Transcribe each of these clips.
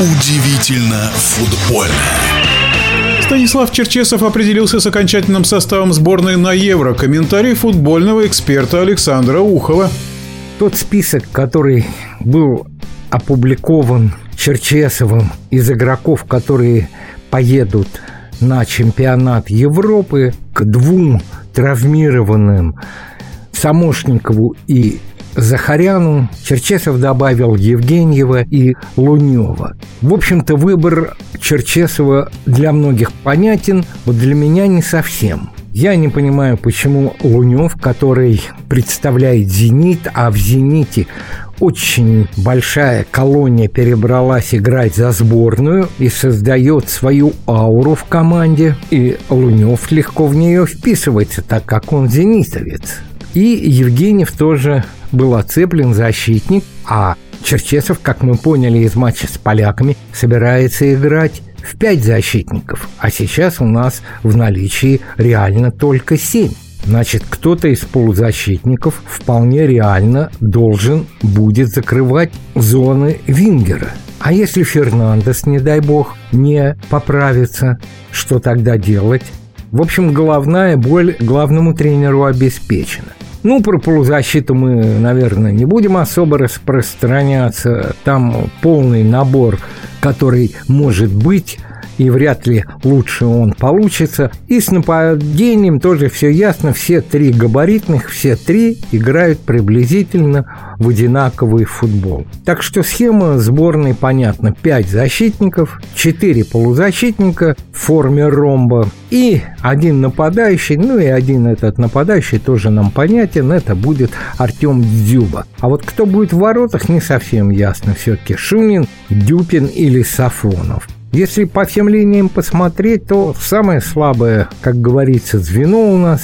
Удивительно футбольно. Станислав Черчесов определился с окончательным составом сборной на Евро. Комментарий футбольного эксперта Александра Ухова. Тот список, который был опубликован Черчесовым из игроков, которые поедут на чемпионат Европы к двум травмированным Самошникову и Захаряну, Черчесов добавил Евгеньева и Лунева. В общем-то, выбор Черчесова для многих понятен, вот для меня не совсем. Я не понимаю, почему Лунев, который представляет «Зенит», а в «Зените» очень большая колония перебралась играть за сборную и создает свою ауру в команде, и Лунев легко в нее вписывается, так как он зенитовец. И Евгеньев тоже был оцеплен защитник, а Черчесов, как мы поняли из матча с поляками, собирается играть в пять защитников, а сейчас у нас в наличии реально только семь. Значит, кто-то из полузащитников вполне реально должен будет закрывать зоны Вингера. А если Фернандес, не дай бог, не поправится, что тогда делать? В общем, головная боль главному тренеру обеспечена. Ну, про полузащиту мы, наверное, не будем особо распространяться. Там полный набор, который может быть и вряд ли лучше он получится. И с нападением тоже все ясно. Все три габаритных, все три играют приблизительно в одинаковый футбол. Так что схема сборной понятна. Пять защитников, четыре полузащитника в форме ромба и один нападающий, ну и один этот нападающий тоже нам понятен, это будет Артем Дзюба. А вот кто будет в воротах, не совсем ясно. Все-таки Шунин, Дюпин или Сафонов. Если по всем линиям посмотреть, то самое слабое, как говорится, звено у нас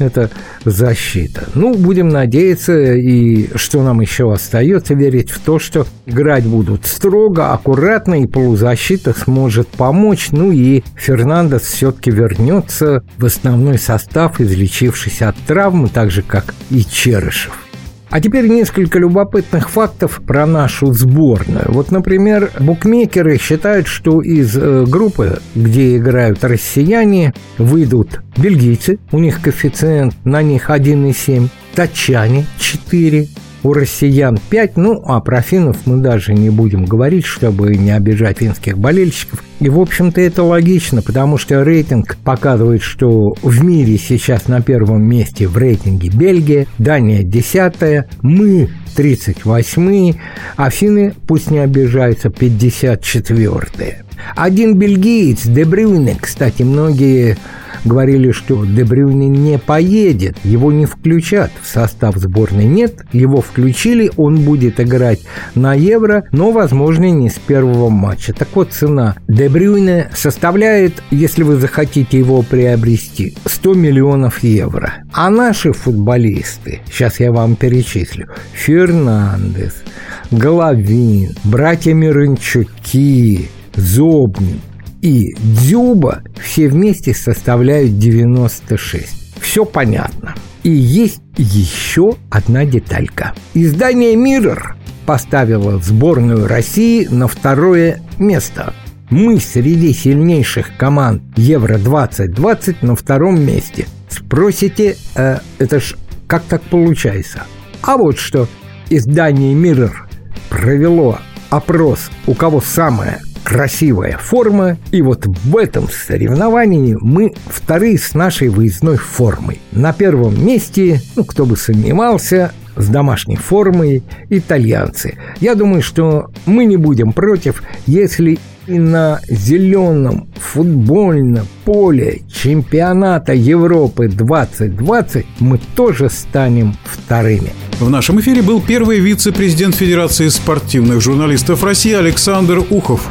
это защита. Ну, будем надеяться, и что нам еще остается, верить в то, что играть будут строго, аккуратно, и полузащита сможет помочь. Ну и Фернандес все-таки вернется в основной состав, излечившись от травмы, так же, как и Черышев. А теперь несколько любопытных фактов про нашу сборную. Вот, например, букмекеры считают, что из э, группы, где играют россияне, выйдут бельгийцы, у них коэффициент на них 1,7, тачане 4, у россиян 5, ну, а про финнов мы даже не будем говорить, чтобы не обижать финских болельщиков. И, в общем-то, это логично, потому что рейтинг показывает, что в мире сейчас на первом месте в рейтинге Бельгия, Дания 10 мы 38 а финны, пусть не обижаются, 54 -е. Один бельгиец, Дебрюйне, кстати, многие говорили, что Дебрюйне не поедет, его не включат в состав сборной. Нет, его включили, он будет играть на Евро, но, возможно, не с первого матча. Так вот, цена Дебрюйне составляет, если вы захотите его приобрести, 100 миллионов евро. А наши футболисты, сейчас я вам перечислю, Фернандес, Головин, братья Миранчуки, Зобнин, и Дзюба все вместе составляют 96. Все понятно. И есть еще одна деталька. Издание «Миррор» поставило сборную России на второе место. Мы среди сильнейших команд Евро-2020 на втором месте. Спросите, э, это ж как так получается? А вот что. Издание «Миррор» провело опрос, у кого самая красивая форма, и вот в этом соревновании мы вторые с нашей выездной формой. На первом месте, ну, кто бы сомневался, с домашней формой итальянцы. Я думаю, что мы не будем против, если и на зеленом футбольном поле чемпионата Европы 2020 мы тоже станем вторыми. В нашем эфире был первый вице-президент Федерации спортивных журналистов России Александр Ухов.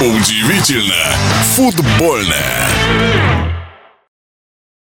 Удивительно футбольное.